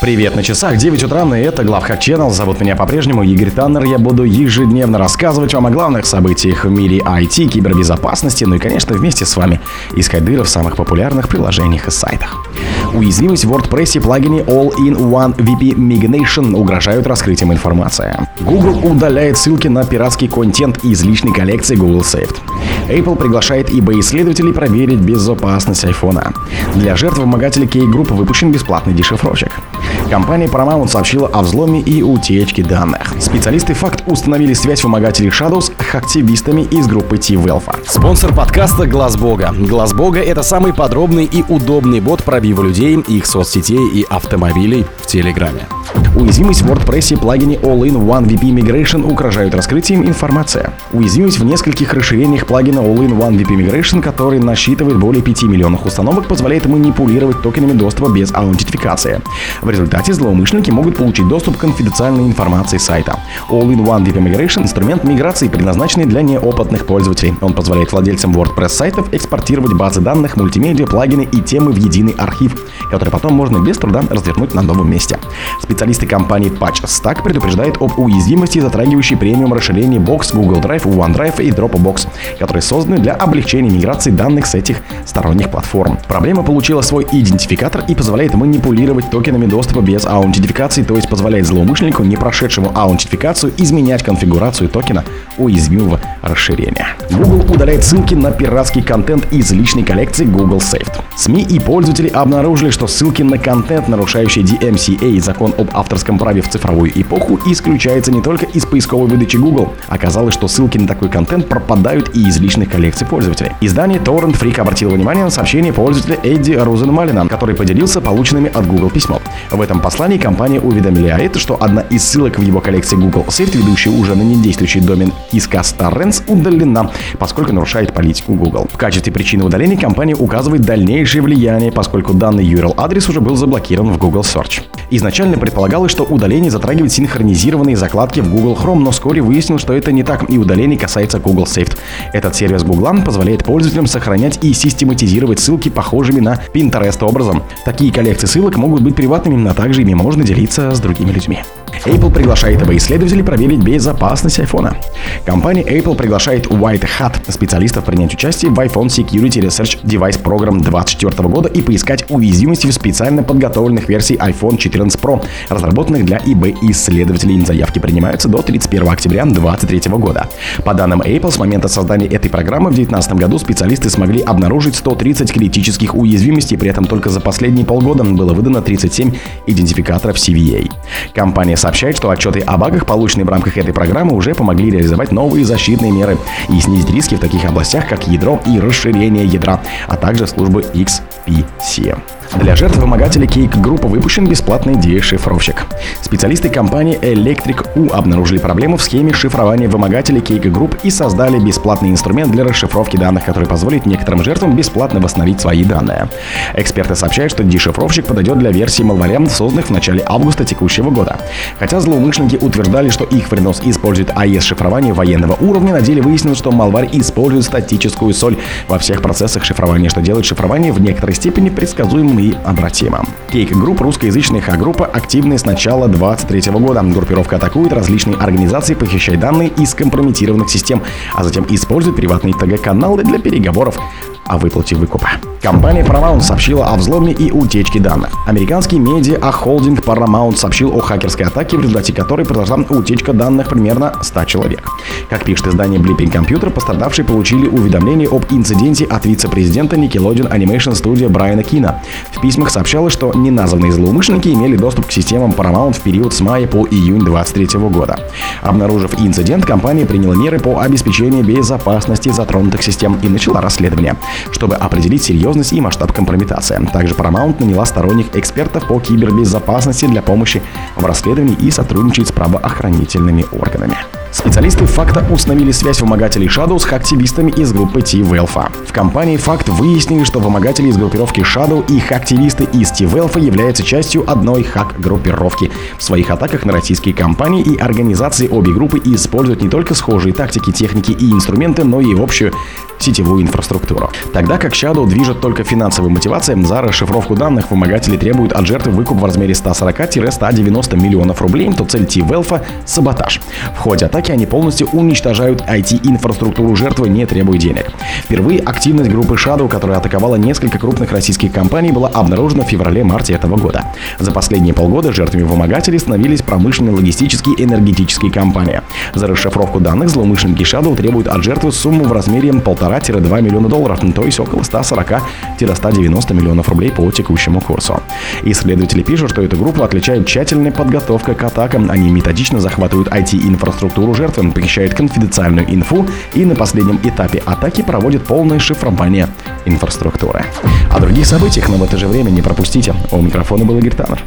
Привет на часах, 9 утра, и это Главхак Channel. Зовут меня по-прежнему Игорь Таннер. Я буду ежедневно рассказывать вам о главных событиях в мире IT, кибербезопасности, ну и, конечно, вместе с вами искать дыры в самых популярных приложениях и сайтах. Уязвимость в WordPress и плагине All-in-One VP Mignation угрожают раскрытием информации. Google удаляет ссылки на пиратский контент из личной коллекции Google Saved. Apple приглашает eBay-исследователей проверить безопасность iPhone. Для жертв вымогателей Key-Group выпущен бесплатный дешифровщик. Компания Paramount сообщила о взломе и утечке данных. Специалисты факт установили связь вымогателей Shadows с активистами из группы T-Велфа. Спонсор подкаста Глаз Бога. Глаз Бога — это самый подробный и удобный бот пробива людей, их соцсетей и автомобилей в Телеграме. Уязвимость в WordPress и плагине All-in-One VP Migration угрожают раскрытием информации. Уязвимость в нескольких расширениях плагина All-in-One VP Migration, который насчитывает более 5 миллионов установок, позволяет манипулировать токенами доступа без аутентификации. В результате злоумышленники могут получить доступ к конфиденциальной информации сайта. All-in-One VP Migration – инструмент миграции, предназначенный для неопытных пользователей. Он позволяет владельцам WordPress сайтов экспортировать базы данных, мультимедиа, плагины и темы в единый архив, который потом можно без труда развернуть на новом месте. Специалисты компании PatchStack предупреждают об уязвимости, затрагивающей премиум расширение Box, Google Drive, OneDrive и Dropbox, которые созданы для облегчения миграции данных с этих сторонних платформ. Проблема получила свой идентификатор и позволяет манипулировать токенами доступа без аутентификации, то есть позволяет злоумышленнику, не прошедшему аутентификацию, изменять конфигурацию токена уязвимого расширения. Google удаляет ссылки на пиратский контент из личной коллекции Google Saved. СМИ и пользователи обнаружили, что ссылки на контент, нарушающий DMCA, закон об авторском праве в цифровую эпоху, исключается не только из поисковой выдачи Google. Оказалось, что ссылки на такой контент пропадают и из личных коллекций пользователей. Издание Torrent Freak обратило внимание на сообщение пользователя Эдди Розенмалина, который поделился полученными от Google письмом. В этом послании компания уведомляет, что одна из ссылок в его коллекции Google Saved, ведущая уже на недействующий домен Iscas Torrents, удалена, поскольку нарушает политику Google. В качестве причины удаления компания указывает дальнейшее влияние, поскольку данный URL-адрес уже был заблокирован в Google Search. Изначально предполагалось, что удаление затрагивает синхронизированные закладки в Google Chrome, но вскоре выяснилось, что это не так, и удаление касается Google Saved. Этот сервис Google позволяет пользователям сохранять и систематизировать ссылки похожими на Pinterest образом. Такие коллекции ссылок могут быть приватными, но также ими можно делиться с другими людьми. Apple приглашает исследователей проверить безопасность iPhone. Компания Apple приглашает White Hat специалистов принять участие в iPhone Security Research Device Program 2024 года и поискать уязвимости в специально подготовленных версиях iPhone 14 Pro, разработанных для eBay исследователей. Заявки принимаются до 31 октября 2023 года. По данным Apple, с момента создания этой программы в 2019 году специалисты смогли обнаружить 130 критических уязвимостей, при этом только за последние полгода было выдано 37 идентификаторов CVE. Компания сообщает, что отчеты о багах, полученные в рамках этой программы, уже помогли реализовать новые защитные меры и снизить риски в таких областях, как ядро и расширение ядра, а также службы XPC. Для жертв вымогателей Key Group выпущен бесплатный дешифровщик. Специалисты компании EclecticIQ обнаружили проблему в схеме шифрования вымогателей Key Group и создали бесплатный инструмент для расшифровки данных, который позволит некоторым жертвам бесплатно восстановить свои данные. Эксперты сообщают, что дешифровщик подойдет для версий Malware, созданных в начале августа текущего года. Хотя злоумышленники утверждали, что их вредонос использует AES-шифрование военного уровня, на деле выяснилось, что Malware использует статическую соль во всех процессах шифрования, что делает шифрование в некоторой степени предсказуемым и обратимо. Key Group, русскоязычная хак-группа, активная с начала 2023 года. Группировка атакует различные организации, похищает данные из компрометированных систем, а затем использует приватные ТГ-каналы для переговоров о выплате выкупа. Компания Paramount сообщила о взломе и утечке данных. Американский медиа-холдинг Paramount сообщил о хакерской атаке, в результате которой произошла утечка данных примерно 100 человек. Как пишет издание Blipping Computer, пострадавшие получили уведомление об инциденте от вице-президента Nickelodeon Animation Studio Брайана Кина. В письмах сообщалось, что неназванные злоумышленники имели доступ к системам Paramount в период с мая по июнь 2023 года. Обнаружив инцидент, компания приняла меры по обеспечению безопасности затронутых систем и начала расследование чтобы определить серьезность и масштаб компрометации. Также Paramount наняла сторонних экспертов по кибербезопасности для помощи в расследовании и сотрудничает с правоохранительными органами. Специалисты факта установили связь вымогателей Shadow с активистами из группы T-Velfa. В компании факт выяснили, что вымогатели из группировки Shadow и их активисты из T-Velfa являются частью одной хак-группировки. В своих атаках на российские компании и организации обе группы используют не только схожие тактики, техники и инструменты, но и общую сетевую инфраструктуру. Тогда как Shadow движет только финансовой мотивацией, за расшифровку данных вымогатели требуют от жертвы выкуп в размере 140-190 миллионов рублей, то цель T-Velfa — саботаж. В ходе атаки они полностью уничтожают IT-инфраструктуру жертвы, не требуя денег. Впервые активность группы Shadow, которая атаковала несколько крупных российских компаний, была обнаружена в феврале-марте этого года. За последние полгода жертвами вымогателей становились промышленные, логистические и энергетические компании. За расшифровку данных злоумышленники Shadow требуют от жертвы сумму в размере 1,5-2 миллиона долларов, то есть около 140-190 миллионов рублей по текущему курсу. Исследователи пишут, что эту группу отличает тщательная подготовка к атакам. Они методично захватывают IT-инфраструктуру жертвы, похищают конфиденциальную инфу и на последнем этапе атаки проводят полное шифрование инфраструктуры. О других событиях, но в это же время не пропустите. У микрофона был Игорь Таннер.